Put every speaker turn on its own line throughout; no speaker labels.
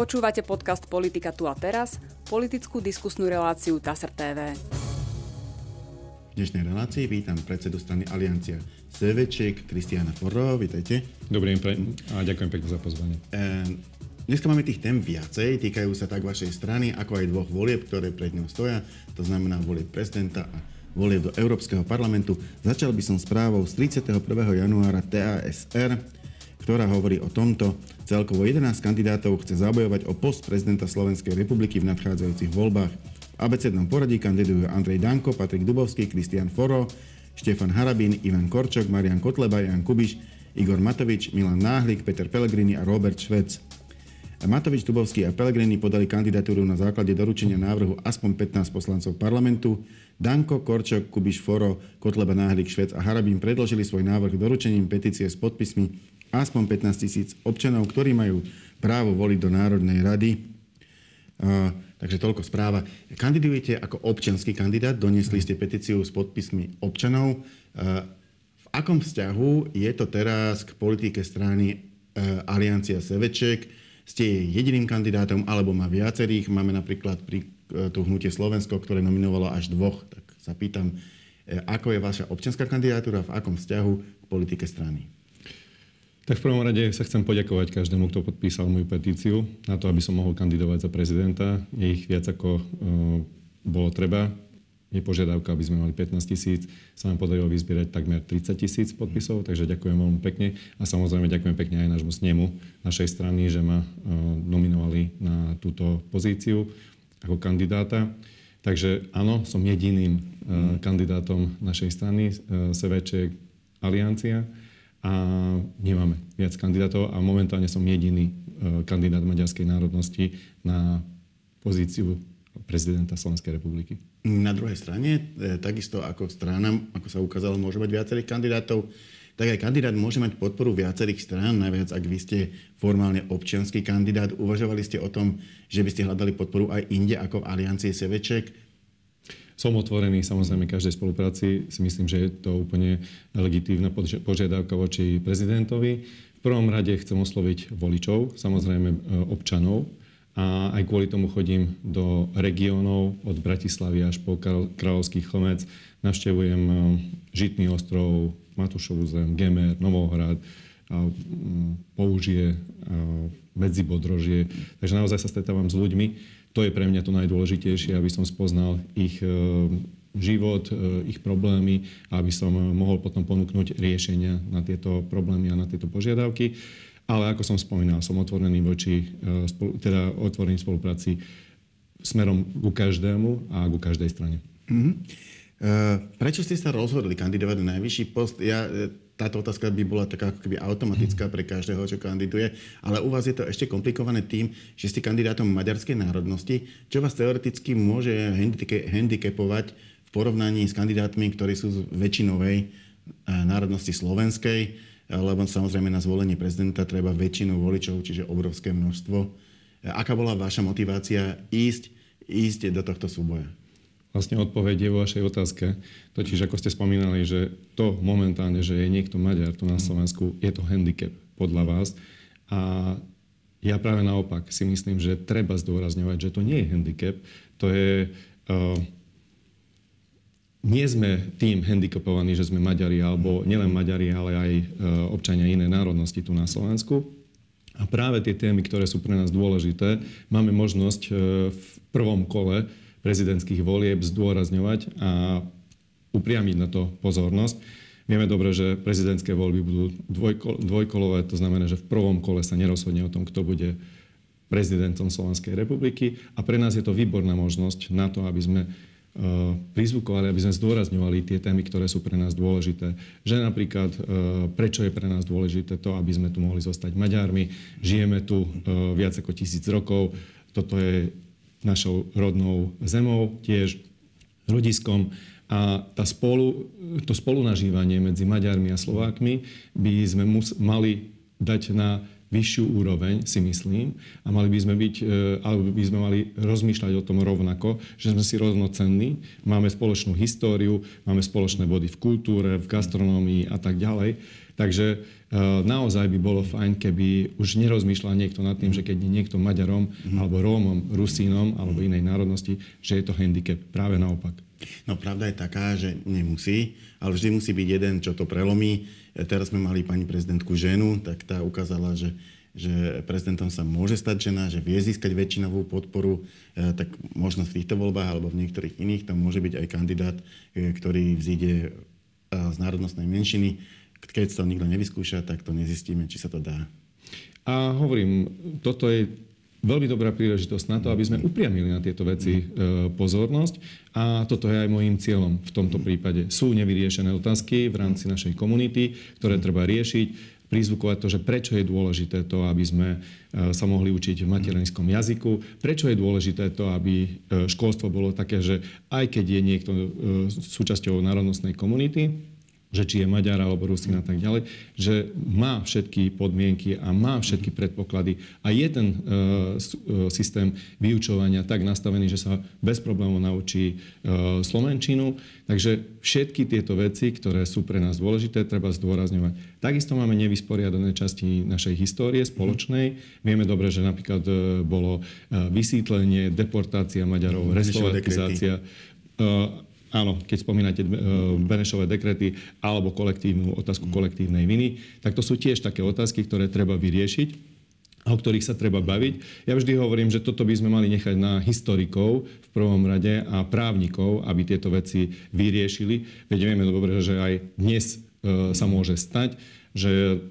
Počúvate podcast Politika tu a teraz, politickú diskusnú reláciu TASR TV.
V dnešnej relácii vítam predsedu strany Aliancia Seveček, Kristiana Forro, vítajte.
Dobrý deň a ďakujem pekne za pozvanie.
E, dneska máme tých tém viacej, týkajú sa tak vašej strany, ako aj dvoch volieb, ktoré pred ňou stoja, to znamená volieb prezidenta a volieb do Európskeho parlamentu. Začal by som správou z 31. januára TASR, ktorá hovorí o tomto. Celkovo 11 kandidátov chce zabojovať o post prezidenta Slovenskej republiky v nadchádzajúcich voľbách. V abecednom poradí kandidujú Andrej Danko, Patrik Dubovský, Kristian Foro, Štefan Harabín, Ivan Korčok, Marian Kotleba, Jan Kubiš, Igor Matovič, Milan Náhlik, Peter Pellegrini a Robert Švec. Matovič, Dubovský a Pellegrini podali kandidatúru na základe doručenia návrhu aspoň 15 poslancov parlamentu. Danko, Korčok, Kubiš, Foro, Kotleba, Náhlik, Švec a Harabín predložili svoj návrh doručením petície s podpismi aspoň 15 tisíc občanov, ktorí majú právo voliť do Národnej rady. Uh, takže toľko správa. Kandidujete ako občanský kandidát, doniesli ste petíciu s podpismi občanov. Uh, v akom vzťahu je to teraz k politike strany uh, Aliancia Seveček? Ste jediným kandidátom alebo má viacerých? Máme napríklad pri tu hnutie Slovensko, ktoré nominovalo až dvoch. Tak sa pýtam, ako je vaša občianská kandidatúra, v akom vzťahu k politike strany?
Tak v prvom rade sa chcem poďakovať každému, kto podpísal moju petíciu na to, aby som mohol kandidovať za prezidenta. Je ich viac ako uh, bolo treba. Je požiadavka, aby sme mali 15 tisíc. Sa nám podarilo vyzbierať takmer 30 tisíc podpisov, takže ďakujem veľmi pekne. A samozrejme ďakujem pekne aj nášmu snemu našej strany, že ma uh, nominovali na túto pozíciu ako kandidáta. Takže áno, som jediným uh, kandidátom našej strany, uh, Seveček Aliancia a nemáme viac kandidátov a momentálne som jediný e, kandidát maďarskej národnosti na pozíciu prezidenta Slovenskej republiky.
Na druhej strane, e, takisto ako strana, ako sa ukázalo, môže mať viacerých kandidátov, tak aj kandidát môže mať podporu viacerých strán, najviac ak vy ste formálne občianský kandidát. Uvažovali ste o tom, že by ste hľadali podporu aj inde ako v Aliancii Seveček,
som otvorený samozrejme každej spolupráci. Si myslím, že je to úplne legitívna požiadavka voči prezidentovi. V prvom rade chcem osloviť voličov, samozrejme e, občanov. A aj kvôli tomu chodím do regiónov od Bratislavy až po Kráľovský chlmec. Navštevujem e, Žitný ostrov, Matušovú zem, Gemer, Novohrad, Použie, Medzibodrožie. Takže naozaj sa stretávam s ľuďmi to je pre mňa to najdôležitejšie, aby som spoznal ich e, život, e, ich problémy aby som mohol potom ponúknuť riešenia na tieto problémy a na tieto požiadavky. Ale ako som spomínal, som otvorený voči, e, teda otvorený spolupráci smerom ku každému a ku každej strane. Mm-hmm.
Prečo ste sa rozhodli kandidovať na najvyšší post? Ja táto otázka by bola taká ako keby automatická pre každého, čo kandiduje, ale u vás je to ešte komplikované tým, že ste kandidátom maďarskej národnosti, čo vás teoreticky môže handicapovať v porovnaní s kandidátmi, ktorí sú z väčšinovej eh, národnosti slovenskej, lebo samozrejme na zvolenie prezidenta treba väčšinu voličov, čiže obrovské množstvo. Eh, aká bola vaša motivácia ísť, ísť do tohto súboja?
Vlastne odpoveď je vo vašej otázke. Totiž, ako ste spomínali, že to momentálne, že je niekto Maďar tu na mm. Slovensku, je to handicap podľa vás. A ja práve naopak si myslím, že treba zdôrazňovať, že to nie je handicap. To je... Uh, nie sme tým handicapovaní, že sme Maďari, alebo nielen Maďari, ale aj uh, občania inej národnosti tu na Slovensku. A práve tie témy, ktoré sú pre nás dôležité, máme možnosť uh, v prvom kole prezidentských volieb zdôrazňovať a upriamiť na to pozornosť. Vieme dobre, že prezidentské voľby budú dvojko, dvojkolové, to znamená, že v prvom kole sa nerozhodne o tom, kto bude prezidentom Slovenskej republiky a pre nás je to výborná možnosť na to, aby sme Uh, prizvukovali, aby sme zdôrazňovali tie témy, ktoré sú pre nás dôležité. Že napríklad, uh, prečo je pre nás dôležité to, aby sme tu mohli zostať Maďarmi. Žijeme tu uh, viac ako tisíc rokov. Toto je našou rodnou zemou, tiež rodiskom. A tá spolu, to spolunažívanie medzi Maďarmi a Slovákmi by sme mus, mali dať na vyššiu úroveň, si myslím, a mali by sme byť, e, alebo by sme mali rozmýšľať o tom rovnako, že sme si rovnocenní, máme spoločnú históriu, máme spoločné body v kultúre, v gastronómii a tak ďalej. Takže naozaj by bolo fajn, keby už nerozmýšľal niekto nad tým, že keď je niekto Maďarom, mm. alebo Rómom, Rusínom, alebo inej národnosti, že je to handicap. Práve naopak.
No pravda je taká, že nemusí, ale vždy musí byť jeden, čo to prelomí. Teraz sme mali pani prezidentku ženu, tak tá ukázala, že že prezidentom sa môže stať žena, že vie získať väčšinovú podporu, e, tak možno v týchto voľbách alebo v niektorých iných to môže byť aj kandidát, ktorý vzíde z národnostnej menšiny. Keď to nikto nevyskúša, tak to nezistíme, či sa to dá.
A hovorím, toto je veľmi dobrá príležitosť na to, aby sme upriamili na tieto veci pozornosť. A toto je aj môjim cieľom v tomto prípade. Sú nevyriešené otázky v rámci našej komunity, ktoré treba riešiť prizvukovať to, že prečo je dôležité to, aby sme e, sa mohli učiť v materinskom jazyku, prečo je dôležité to, aby e, školstvo bolo také, že aj keď je niekto e, súčasťou národnostnej komunity, že či je Maďar alebo Rusín a tak ďalej, že má všetky podmienky a má všetky predpoklady a je ten e, systém vyučovania tak nastavený, že sa bez problémov naučí e, slovenčinu. Takže všetky tieto veci, ktoré sú pre nás dôležité, treba zdôrazňovať. Takisto máme nevysporiadané časti našej histórie spoločnej. Vieme dobre, že napríklad e, bolo vysítlenie, deportácia Maďarov, reslovatizácia. Áno, keď spomínate e, Benešové dekrety alebo kolektívnu otázku kolektívnej viny, tak to sú tiež také otázky, ktoré treba vyriešiť o ktorých sa treba baviť. Ja vždy hovorím, že toto by sme mali nechať na historikov v prvom rade a právnikov, aby tieto veci vyriešili. Veď vieme dobre, že aj dnes e, sa môže stať, že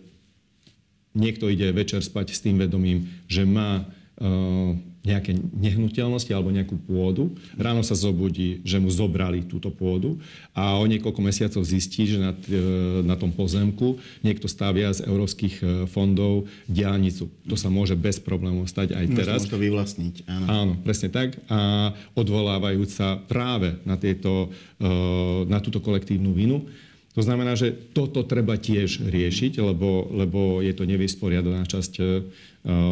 niekto ide večer spať s tým vedomím, že má e, nejaké nehnuteľnosti alebo nejakú pôdu. Ráno sa zobudí, že mu zobrali túto pôdu a o niekoľko mesiacov zistí, že na, e, na tom pozemku niekto stavia z európskych e, fondov diálnicu. To sa môže bez problémov stať aj teraz.
Môže to vyvlastniť, áno.
Áno, presne tak. A odvolávajúc sa práve na, tieto, e, na túto kolektívnu vinu. To znamená, že toto treba tiež riešiť, lebo, lebo je to nevysporiadaná časť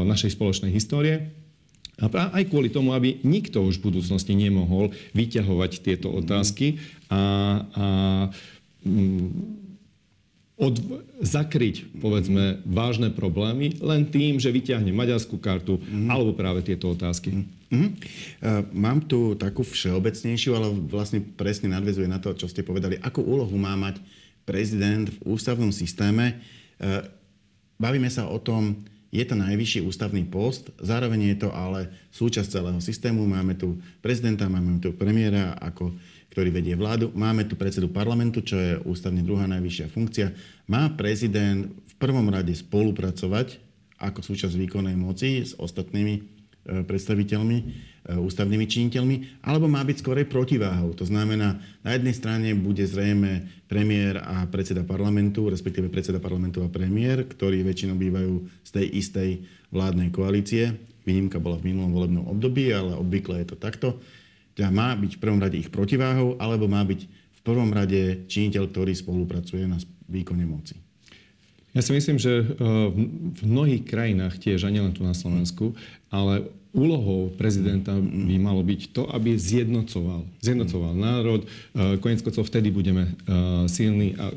našej spoločnej histórie. A aj kvôli tomu, aby nikto už v budúcnosti nemohol vyťahovať tieto otázky a, a mm, od, zakryť, povedzme, vážne problémy len tým, že vyťahne maďarskú kartu mm. alebo práve tieto otázky. Mm.
Mám tu takú všeobecnejšiu, ale vlastne presne nadvezuje na to, čo ste povedali. Akú úlohu má mať prezident v ústavnom systéme? E, bavíme sa o tom, je to najvyšší ústavný post, zároveň je to ale súčasť celého systému. Máme tu prezidenta, máme tu premiéra, ako, ktorý vedie vládu, máme tu predsedu parlamentu, čo je ústavne druhá najvyššia funkcia. Má prezident v prvom rade spolupracovať ako súčasť výkonnej moci s ostatnými e, predstaviteľmi ústavnými činiteľmi, alebo má byť skorej protiváhou. To znamená, na jednej strane bude zrejme premiér a predseda parlamentu, respektíve predseda parlamentu a premiér, ktorí väčšinou bývajú z tej istej vládnej koalície. Výnimka bola v minulom volebnom období, ale obvykle je to takto. Teda má byť v prvom rade ich protiváhou, alebo má byť v prvom rade činiteľ, ktorý spolupracuje na výkone moci.
Ja si myslím, že e, v mnohých krajinách tiež, a nielen tu na Slovensku, ale úlohou prezidenta by malo byť to, aby zjednocoval, zjednocoval národ. E, konec koncov vtedy budeme e, silní a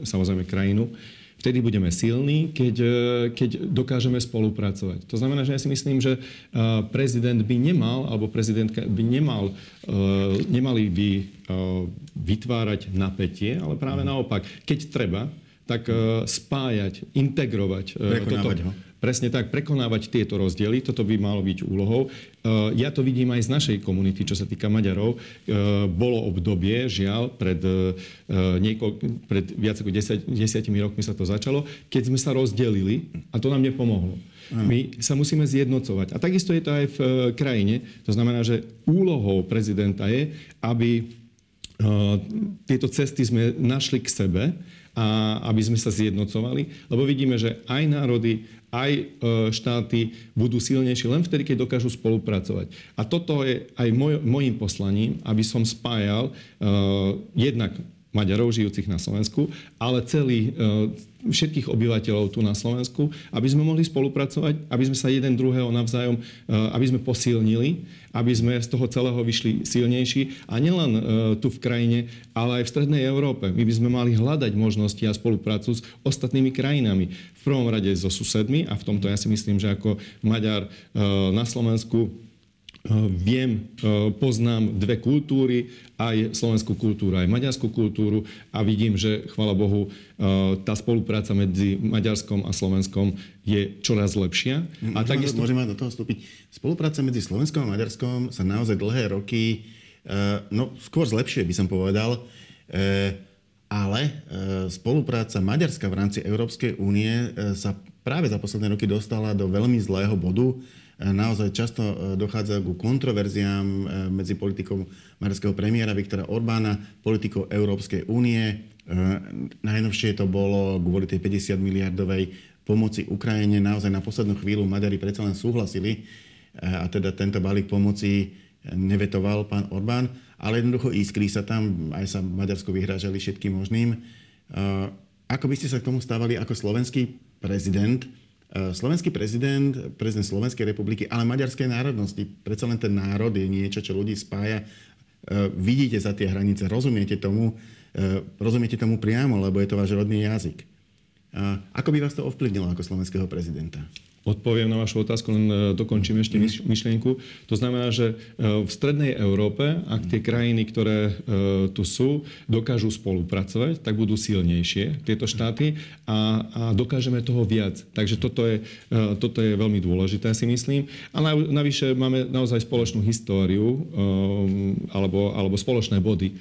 samozrejme krajinu. Vtedy budeme silní, keď, e, keď dokážeme spolupracovať. To znamená, že ja si myslím, že prezident by nemal, alebo prezidentka by nemal, nemali by vytvárať napätie, ale práve naopak, keď treba, tak spájať, integrovať
toto. Ho
Presne tak, prekonávať tieto rozdiely, toto by malo byť úlohou. E, ja to vidím aj z našej komunity, čo sa týka Maďarov. E, bolo obdobie, žiaľ, pred, e, niekoľ, pred viac ako 10, desiatimi rokmi sa to začalo, keď sme sa rozdelili a to nám nepomohlo. My sa musíme zjednocovať. A takisto je to aj v krajine. To znamená, že úlohou prezidenta je, aby tieto cesty sme našli k sebe a aby sme sa zjednocovali, lebo vidíme, že aj národy, aj e, štáty budú silnejšie len vtedy, keď dokážu spolupracovať. A toto je aj môj, môjim poslaním, aby som spájal uh, jednak Maďarov žijúcich na Slovensku, ale celý, všetkých obyvateľov tu na Slovensku, aby sme mohli spolupracovať, aby sme sa jeden druhého navzájom, aby sme posilnili, aby sme z toho celého vyšli silnejší a nielen tu v krajine, ale aj v Strednej Európe. My by sme mali hľadať možnosti a spoluprácu s ostatnými krajinami. V prvom rade so susedmi a v tomto ja si myslím, že ako Maďar na Slovensku viem, poznám dve kultúry, aj slovenskú kultúru, aj maďarskú kultúru a vidím, že, chvala Bohu, tá spolupráca medzi Maďarskom a Slovenskom je čoraz lepšia.
A môžeme, takisto... môžeme do toho vstúpiť. Spolupráca medzi Slovenskom a Maďarskom sa naozaj dlhé roky, no skôr zlepšuje, by som povedal, ale spolupráca Maďarska v rámci Európskej únie sa práve za posledné roky dostala do veľmi zlého bodu naozaj často e, dochádza ku kontroverziám e, medzi politikou maďarského premiéra Viktora Orbána, politikou Európskej únie. E, najnovšie to bolo kvôli tej 50 miliardovej pomoci Ukrajine. Naozaj na poslednú chvíľu Maďari predsa len súhlasili a teda tento balík pomoci nevetoval pán Orbán, ale jednoducho iskrí sa tam, aj sa Maďarsko vyhrážali všetkým možným. Ako by ste sa k tomu stávali ako slovenský prezident? Eh, slovenský prezident, prezident Slovenskej republiky, ale maďarskej národnosti. Predsa len ten národ je niečo, čo ľudí spája. Eh, vidíte za tie hranice, rozumiete tomu, eh, rozumiete tomu priamo, lebo je to váš rodný jazyk. Ako by vás to ovplyvnilo ako slovenského prezidenta?
Odpoviem na vašu otázku, len e, dokončím ešte mhm. myšlienku. To znamená, že e, v strednej Európe, ak tie krajiny, ktoré e, tu sú, dokážu spolupracovať, tak budú silnejšie tieto štáty a, a dokážeme toho viac. Takže toto je, toto je veľmi dôležité, si myslím. A navyše máme naozaj spoločnú históriu alebo, alebo spoločné body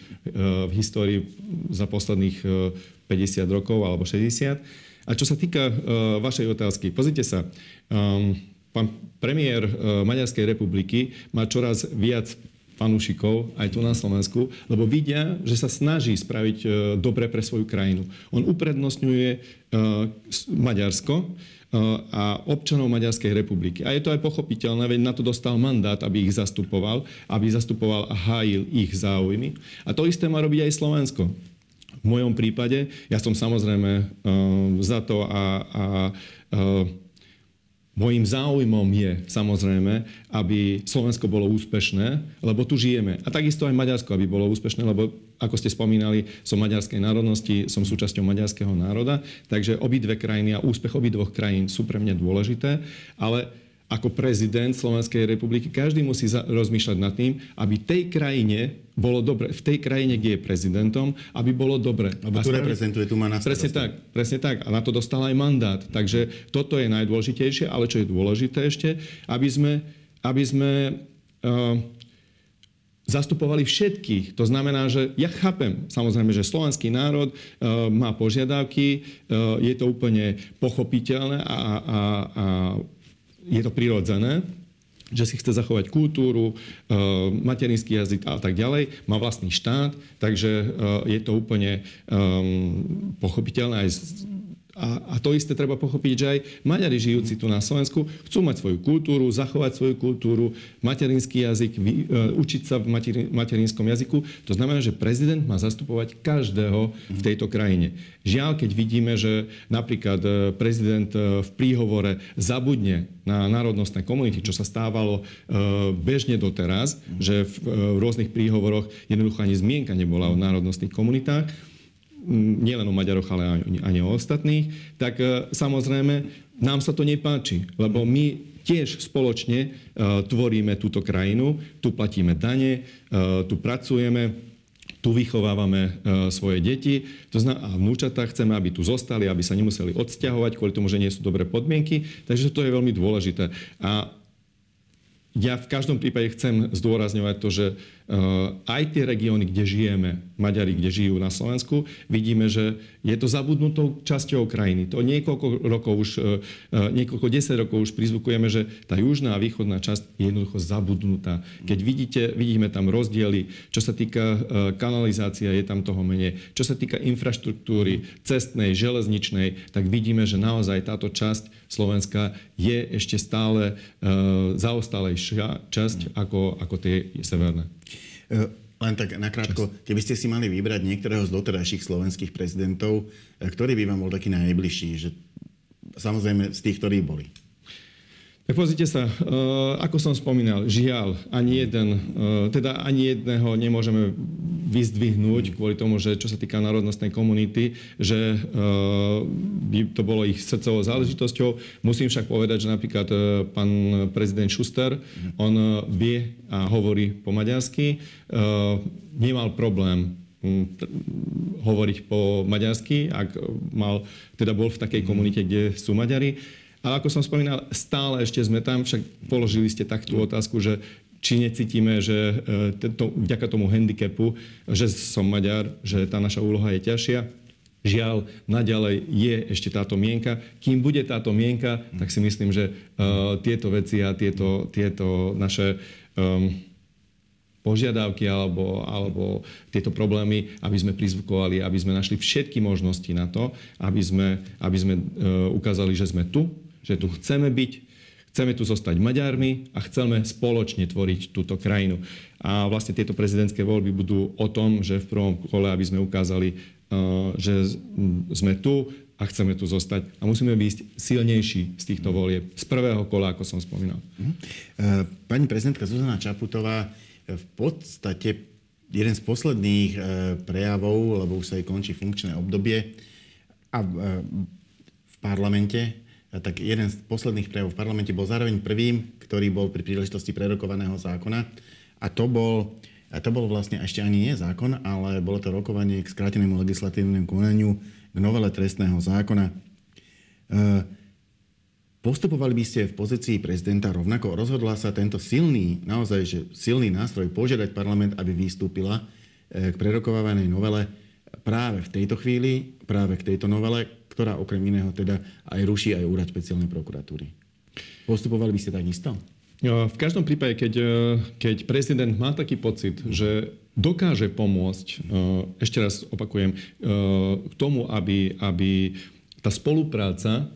v histórii za posledných 50 rokov alebo 60. A čo sa týka uh, vašej otázky, pozrite sa, um, pán premiér uh, Maďarskej republiky má čoraz viac fanúšikov aj tu na Slovensku, lebo vidia, že sa snaží spraviť uh, dobre pre svoju krajinu. On uprednostňuje uh, Maďarsko uh, a občanov Maďarskej republiky. A je to aj pochopiteľné, veď na to dostal mandát, aby ich zastupoval, aby zastupoval a hájil ich záujmy. A to isté má robiť aj Slovensko. V mojom prípade, ja som samozrejme uh, za to a, a uh, Mojím záujmom je samozrejme, aby Slovensko bolo úspešné, lebo tu žijeme. A takisto aj Maďarsko, aby bolo úspešné, lebo ako ste spomínali, som maďarskej národnosti, som súčasťou maďarského národa, takže obidve krajiny a úspech obidvoch krajín sú pre mňa dôležité, ale ako prezident Slovenskej republiky každý musí rozmýšľať nad tým, aby tej krajine bolo dobre, v tej krajine, kde je prezidentom, aby bolo dobre.
Lebo tu reprezentuje, tu má na
Presne tak, presne tak. A na to dostal aj mandát. Takže toto je najdôležitejšie, ale čo je dôležité ešte, aby sme, aby sme uh, zastupovali všetkých. To znamená, že ja chápem, samozrejme, že slovenský národ uh, má požiadavky, uh, je to úplne pochopiteľné a, a, a je to prirodzené, že si chce zachovať kultúru, e, materinský jazyk a tak ďalej, má vlastný štát, takže e, je to úplne um, pochopiteľné aj z a, a to isté treba pochopiť, že aj Maďari žijúci tu na Slovensku chcú mať svoju kultúru, zachovať svoju kultúru, materinský jazyk, vy, uh, učiť sa v materi, materinskom jazyku. To znamená, že prezident má zastupovať každého v tejto krajine. Žiaľ, keď vidíme, že napríklad e, prezident e, v príhovore zabudne na národnostné komunity, čo sa stávalo bežne doteraz, že v rôznych príhovoroch jednoducho ani zmienka nebola o národnostných komunitách, nielen o Maďaroch, ale ani o ostatných, tak e, samozrejme nám sa to nepáči, lebo my tiež spoločne uh, tvoríme túto krajinu, tu platíme dane, uh, tu pracujeme, tu vychovávame svoje deti to znamená, a vnúčatá chceme, aby tu zostali, aby sa nemuseli odsťahovať kvôli tomu, že nie sú dobré podmienky. Takže to je veľmi dôležité. A ja v každom prípade chcem zdôrazňovať to, že aj tie regióny, kde žijeme, Maďari, kde žijú na Slovensku, vidíme, že je to zabudnutou časťou krajiny. To niekoľko rokov už, eh, eh, niekoľko desať rokov už prizvukujeme, že tá južná a východná časť je jednoducho zabudnutá. Keď vidíte, vidíme tam rozdiely, čo sa týka kanalizácia, je tam toho menej. Čo sa týka infraštruktúry, cestnej, železničnej, tak vidíme, že naozaj táto časť Slovenska je ešte stále zaostalejšia časť ako, ako tie severné.
E, Len tak nakrátko, keby ste si mali vybrať niektorého z doterajších slovenských prezidentov, e, ktorý by vám bol taký najbližší, že samozrejme z tých, ktorí boli.
Tak pozrite sa, eh, ako som spomínal, žiaľ, ani jeden, teda ani jedného nemôžeme vyzdvihnúť kvôli tomu, že čo sa týka národnostnej komunity, že eh, by to bolo ich srdcovou záležitosťou. Musím však povedať, že napríklad pán prezident Schuster, on vie a hovorí po maďarsky, nemal problém hm, hovoriť po maďarsky, ak mal, teda bol v takej komunite, kde sú Maďari. Ale ako som spomínal, stále ešte sme tam, však položili ste takú otázku, že či necítime, že e, to, vďaka tomu handicapu, že som Maďar, že tá naša úloha je ťažšia. Žiaľ, naďalej je ešte táto mienka. Kým bude táto mienka, tak si myslím, že uh, tieto veci a tieto, tieto naše um, požiadavky alebo, alebo tieto problémy, aby sme prizvukovali, aby sme našli všetky možnosti na to, aby sme, aby sme uh, ukázali, že sme tu, že tu chceme byť, chceme tu zostať Maďarmi a chceme spoločne tvoriť túto krajinu. A vlastne tieto prezidentské voľby budú o tom, že v prvom kole, aby sme ukázali, eh, že sme tu a chceme tu zostať. A musíme byť silnejší z týchto volieb. Z prvého kola, ako som spomínal. Mhm.
Eh, pani prezidentka Zuzana Čaputová eh, v podstate jeden z posledných prejavov, lebo už sa jej končí funkčné obdobie a v parlamente tak jeden z posledných prejavov v parlamente bol zároveň prvým, ktorý bol pri príležitosti prerokovaného zákona. A to bol, a to bol vlastne ešte ani nie zákon, ale bolo to rokovanie k skrátenému legislatívnemu konaniu k novele trestného zákona. E, postupovali by ste v pozícii prezidenta rovnako? Rozhodla sa tento silný, naozaj že silný nástroj požiadať parlament, aby vystúpila e, k prerokovávanej novele práve v tejto chvíli, práve k tejto novele, ktorá okrem iného teda aj ruší aj úrad špeciálnej prokuratúry. Postupovali by ste tak isto?
V každom prípade, keď, e, keď prezident má taký pocit, že dokáže pomôcť, e, ešte raz opakujem, e, k tomu, aby, aby tá spolupráca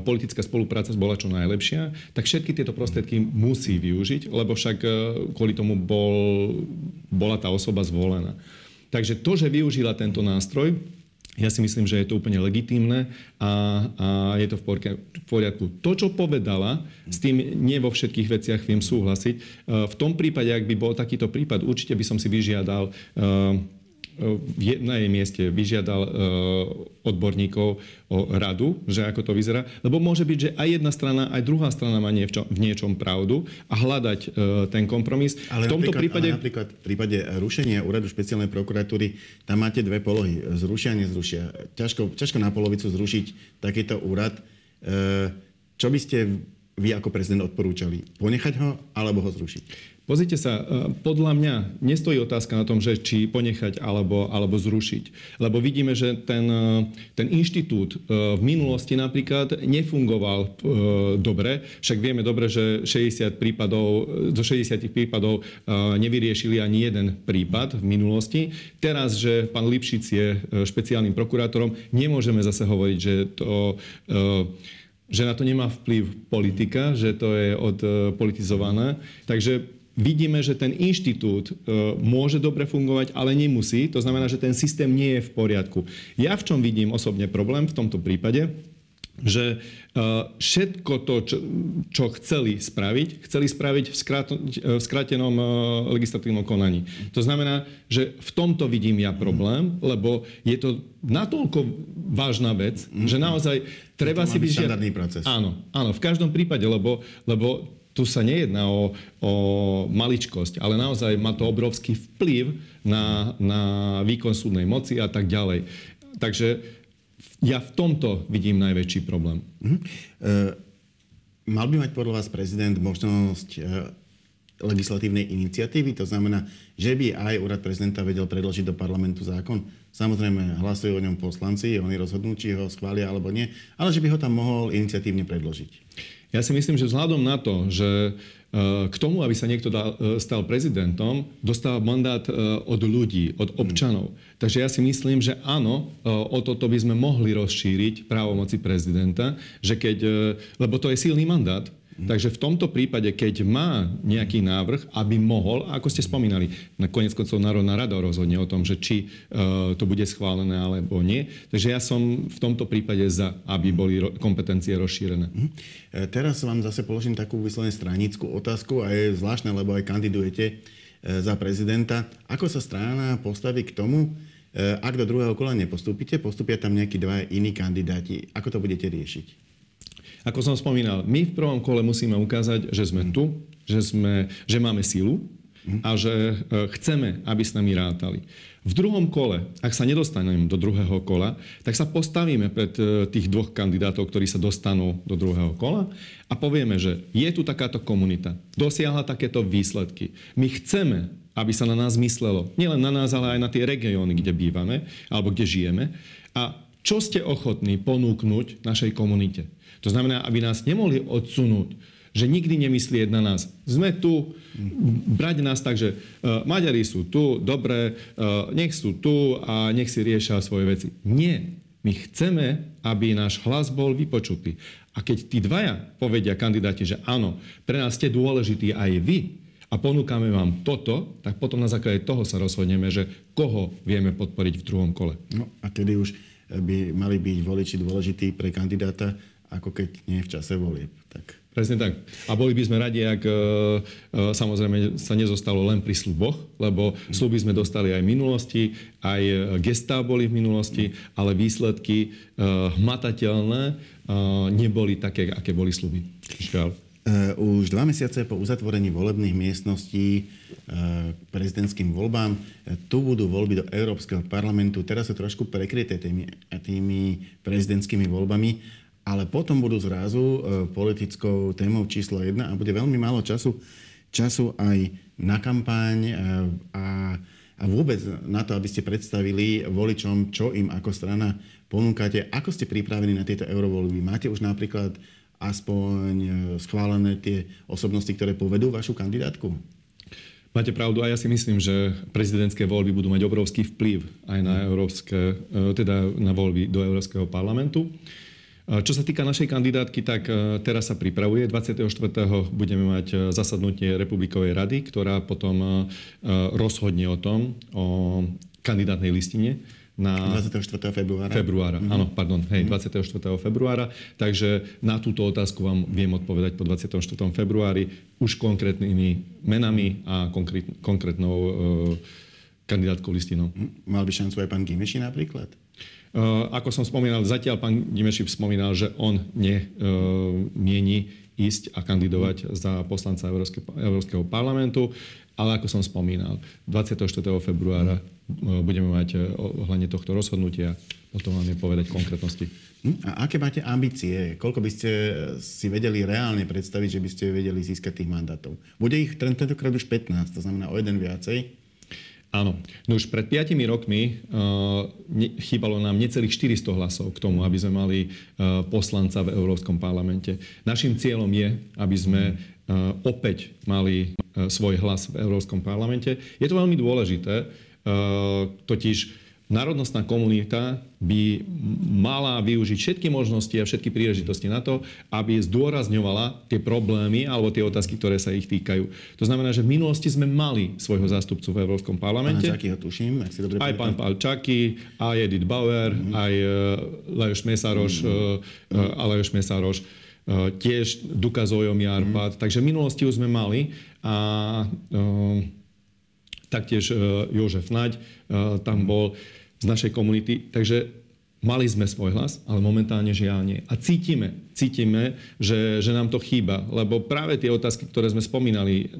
politická spolupráca bola čo najlepšia, tak všetky tieto prostriedky musí využiť, lebo však kvôli tomu bol, bola tá osoba zvolená. Takže to, že využila tento nástroj, ja si myslím, že je to úplne legitímne a, a je to v poriadku. To, čo povedala, s tým nie vo všetkých veciach viem súhlasiť. E, v tom prípade, ak by bol takýto prípad, určite by som si vyžiadal uh, na jej mieste vyžiadal e, odborníkov o radu, že ako to vyzerá. Lebo môže byť, že aj jedna strana, aj druhá strana má v niečom pravdu a hľadať e, ten kompromis.
Ale v tomto prípade... Ale napríklad v prípade rušenia úradu špeciálnej prokuratúry, tam máte dve polohy. Zrušia nezrušia. Ťažko, ťažko na polovicu zrušiť takýto úrad. E, čo by ste vy ako prezident odporúčali? Ponechať ho alebo ho zrušiť?
Pozrite sa, e, podľa mňa nestojí otázka na tom, že či ponechať alebo, alebo zrušiť. Lebo vidíme, že ten, e, ten inštitút e, v minulosti napríklad nefungoval dobre. Však vieme dobre, že 60 prípadov, zo 60 prípadov nevyriešili ani jeden prípad v minulosti. Teraz, že pán Lipšic je špeciálnym prokurátorom, nemôžeme zase hovoriť, že to že na to nemá vplyv politika, že to je odpolitizované. Takže vidíme, že ten inštitút e, môže dobre fungovať, ale nemusí. To znamená, že ten systém nie je v poriadku. Ja v čom vidím osobne problém v tomto prípade? že e, všetko to, čo, čo chceli spraviť, chceli spraviť v, skrát, v skrátenom e, legislatívnom konaní. To znamená, že v tomto vidím ja problém, lebo je to natoľko vážna vec, že naozaj treba
si
byť...
proces.
Áno, áno, v každom prípade, lebo, lebo tu sa nejedná o, o maličkosť, ale naozaj má to obrovský vplyv na, na výkon súdnej moci a tak ďalej. Takže ja v tomto vidím najväčší problém.
Mm-hmm. E, mal by mať podľa vás prezident možnosť e, legislatívnej iniciatívy? To znamená, že by aj úrad prezidenta vedel predložiť do parlamentu zákon? Samozrejme, hlasujú o ňom poslanci, oni rozhodnú, či ho schvália alebo nie, ale že by ho tam mohol iniciatívne predložiť.
Ja si myslím, že vzhľadom na to, že e, k tomu, aby sa niekto e, stal prezidentom, dostáva mandát e, od ľudí, od občanov. Takže ja si myslím, že áno, o toto by sme mohli rozšíriť právomoci prezidenta, že keď, lebo to je silný mandát, Takže v tomto prípade, keď má nejaký návrh, aby mohol, ako ste spomínali, na konec koncov Národná rada rozhodne o tom, že či uh, to bude schválené alebo nie. Takže ja som v tomto prípade za, aby boli ro- kompetencie rozšírené.
Mhm. E, teraz vám zase položím takú vyslovene stranickú otázku a je zvláštne, lebo aj kandidujete e, za prezidenta. Ako sa strana postaví k tomu, ak do druhého kola nepostúpite, postupia tam nejakí dva iní kandidáti. Ako to budete riešiť?
Ako som spomínal, my v prvom kole musíme ukázať, že sme tu, že, sme, že máme silu a že e, chceme, aby s nami rátali. V druhom kole, ak sa nedostaneme do druhého kola, tak sa postavíme pred e, tých dvoch kandidátov, ktorí sa dostanú do druhého kola a povieme, že je tu takáto komunita, dosiahla takéto výsledky. My chceme, aby sa na nás myslelo. Nielen na nás, ale aj na tie regióny, kde bývame alebo kde žijeme. A čo ste ochotní ponúknuť našej komunite? To znamená, aby nás nemohli odsunúť, že nikdy nemyslieť na nás. Sme tu, brať nás tak, že uh, Maďari sú tu, dobre, uh, nech sú tu a nech si riešia svoje veci. Nie. My chceme, aby náš hlas bol vypočutý. A keď tí dvaja povedia kandidáti, že áno, pre nás ste dôležití aj vy, a ponúkame vám toto, tak potom na základe toho sa rozhodneme, že koho vieme podporiť v druhom kole.
No a tedy už by mali byť voliči dôležití pre kandidáta, ako keď nie v čase volieb. Tak.
Presne tak. A boli by sme radi, ak e, e, samozrejme sa nezostalo len pri sluboch, lebo sluby sme dostali aj v minulosti, aj e, gestá boli v minulosti, ale výsledky hmatateľné neboli také, aké boli sluby. Žiaľ.
Už dva mesiace po uzatvorení volebných miestností k prezidentským voľbám tu budú voľby do Európskeho parlamentu. Teraz sú trošku prekryté tými, tými prezidentskými voľbami ale potom budú zrazu politickou témou číslo jedna a bude veľmi málo času, času aj na kampaň a, a vôbec na to, aby ste predstavili voličom, čo im ako strana ponúkate. Ako ste pripravení na tieto eurovoľby? Máte už napríklad aspoň e, schválené tie osobnosti, ktoré povedú vašu kandidátku?
Máte pravdu a ja si myslím, že prezidentské voľby budú mať obrovský vplyv aj na, európske, teda na voľby do Európskeho parlamentu. Čo sa týka našej kandidátky, tak e, teraz sa pripravuje. 24. budeme mať e, zasadnutie Republikovej rady, ktorá potom e, rozhodne o tom, o kandidátnej listine
na 24. februára.
Februára, mm-hmm. áno, pardon, hej, mm-hmm. 24. februára. Takže na túto otázku vám viem odpovedať po 24. februári už konkrétnymi menami a konkrét, konkrétnou uh, kandidátkou listinou.
Mal by šancu aj pán Gimeši napríklad?
Eh, ako som spomínal, zatiaľ pán Dimeši spomínal, že on nemieni eh, ísť a kandidovať za poslanca Európskeho parlamentu, ale ako som spomínal, 24. februára eh, budeme mať ohľadne tohto rozhodnutia, potom vám je povedať konkrétnosti.
Hm? A aké máte ambície? Koľko by ste si vedeli reálne predstaviť, že by ste vedeli získať tých mandátov? Bude ich tentokrát už 15, to znamená o jeden viacej.
Áno. No už pred 5 rokmi uh, ne, chýbalo nám necelých 400 hlasov k tomu, aby sme mali uh, poslanca v Európskom parlamente. Našim cieľom je, aby sme uh, opäť mali uh, svoj hlas v Európskom parlamente. Je to veľmi dôležité, uh, totiž národnostná komunita by mala využiť všetky možnosti a všetky príležitosti na to, aby zdôrazňovala tie problémy alebo tie otázky, ktoré sa ich týkajú. To znamená, že v minulosti sme mali svojho zástupcu v Európskom parlamente.
Pán Čaky ho tuším, ak si dobre
Aj pán Pál Čaky, aj Edith Bauer, mm-hmm. aj Lajos Mesaroš, mm-hmm. uh, Lajos Mesaroš, uh, tiež Duka Zojom Jarpad. Mm-hmm. Takže v minulosti už sme mali a uh, taktiež uh, Jožef Naď tam mm-hmm. bol z našej komunity. Takže mali sme svoj hlas, ale momentálne žiaľ nie. A cítime, cítime, že, že nám to chýba, lebo práve tie otázky, ktoré sme spomínali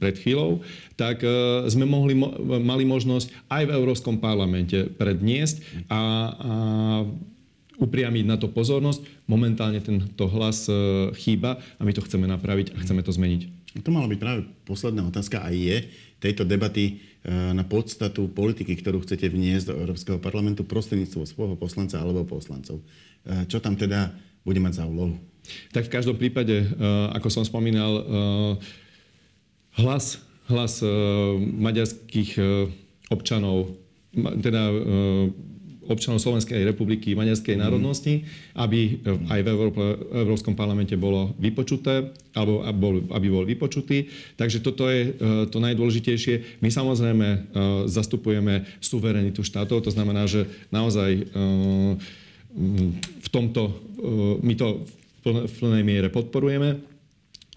pred chvíľou, tak sme mohli, mali možnosť aj v Európskom parlamente predniesť a, a upriamiť na to pozornosť. Momentálne tento hlas uh, chýba a my to chceme napraviť a chceme to zmeniť.
To mala byť práve posledná otázka a je tejto debaty E, na podstatu politiky, ktorú chcete vniesť do Európskeho parlamentu prostredníctvom svojho poslanca alebo poslancov. E, čo tam teda bude mať za úlohu?
Tak v každom prípade, e, ako som spomínal, hlas, hlas maďarských občanov, teda občanov Slovenskej republiky maďarskej národnosti, aby aj v Európskom parlamente bolo vypočuté, alebo aby bol vypočutý. Takže toto je to najdôležitejšie. My samozrejme zastupujeme suverenitu štátov, to znamená, že naozaj v tomto, my to v plnej miere podporujeme.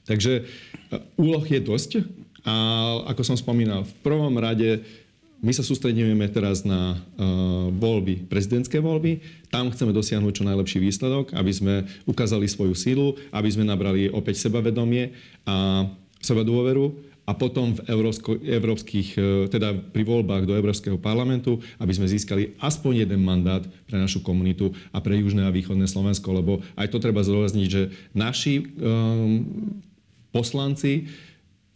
Takže úloh je dosť a ako som spomínal, v prvom rade my sa sústredujeme teraz na uh, voľby, prezidentské voľby. Tam chceme dosiahnuť čo najlepší výsledok, aby sme ukázali svoju sílu, aby sme nabrali opäť sebavedomie a seba dôveru a potom v európsko, európskych, e, teda pri voľbách do Európskeho parlamentu, aby sme získali aspoň jeden mandát pre našu komunitu a pre Južné a Východné Slovensko, lebo aj to treba zdôrazniť, že naši um, poslanci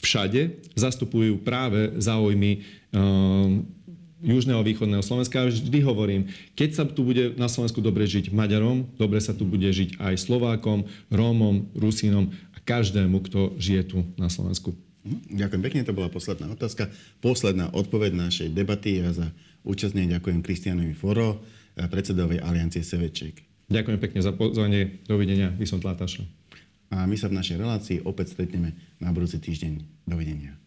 všade zastupujú práve záujmy um, južného a východného Slovenska. Vždy hovorím, keď sa tu bude na Slovensku dobre žiť Maďarom, dobre sa tu bude žiť aj Slovákom, Rómom, Rusínom a každému, kto žije tu na Slovensku.
Mhm. Ďakujem pekne, to bola posledná otázka. Posledná odpoveď našej debaty a za účastne ďakujem Kristianovi Foro, predsedovi Aliancie Seveček.
Ďakujem pekne za pozvanie. Dovidenia. Vy som Tlátaša
a my sa v našej relácii opäť stretneme na budúci týždeň. Dovidenia.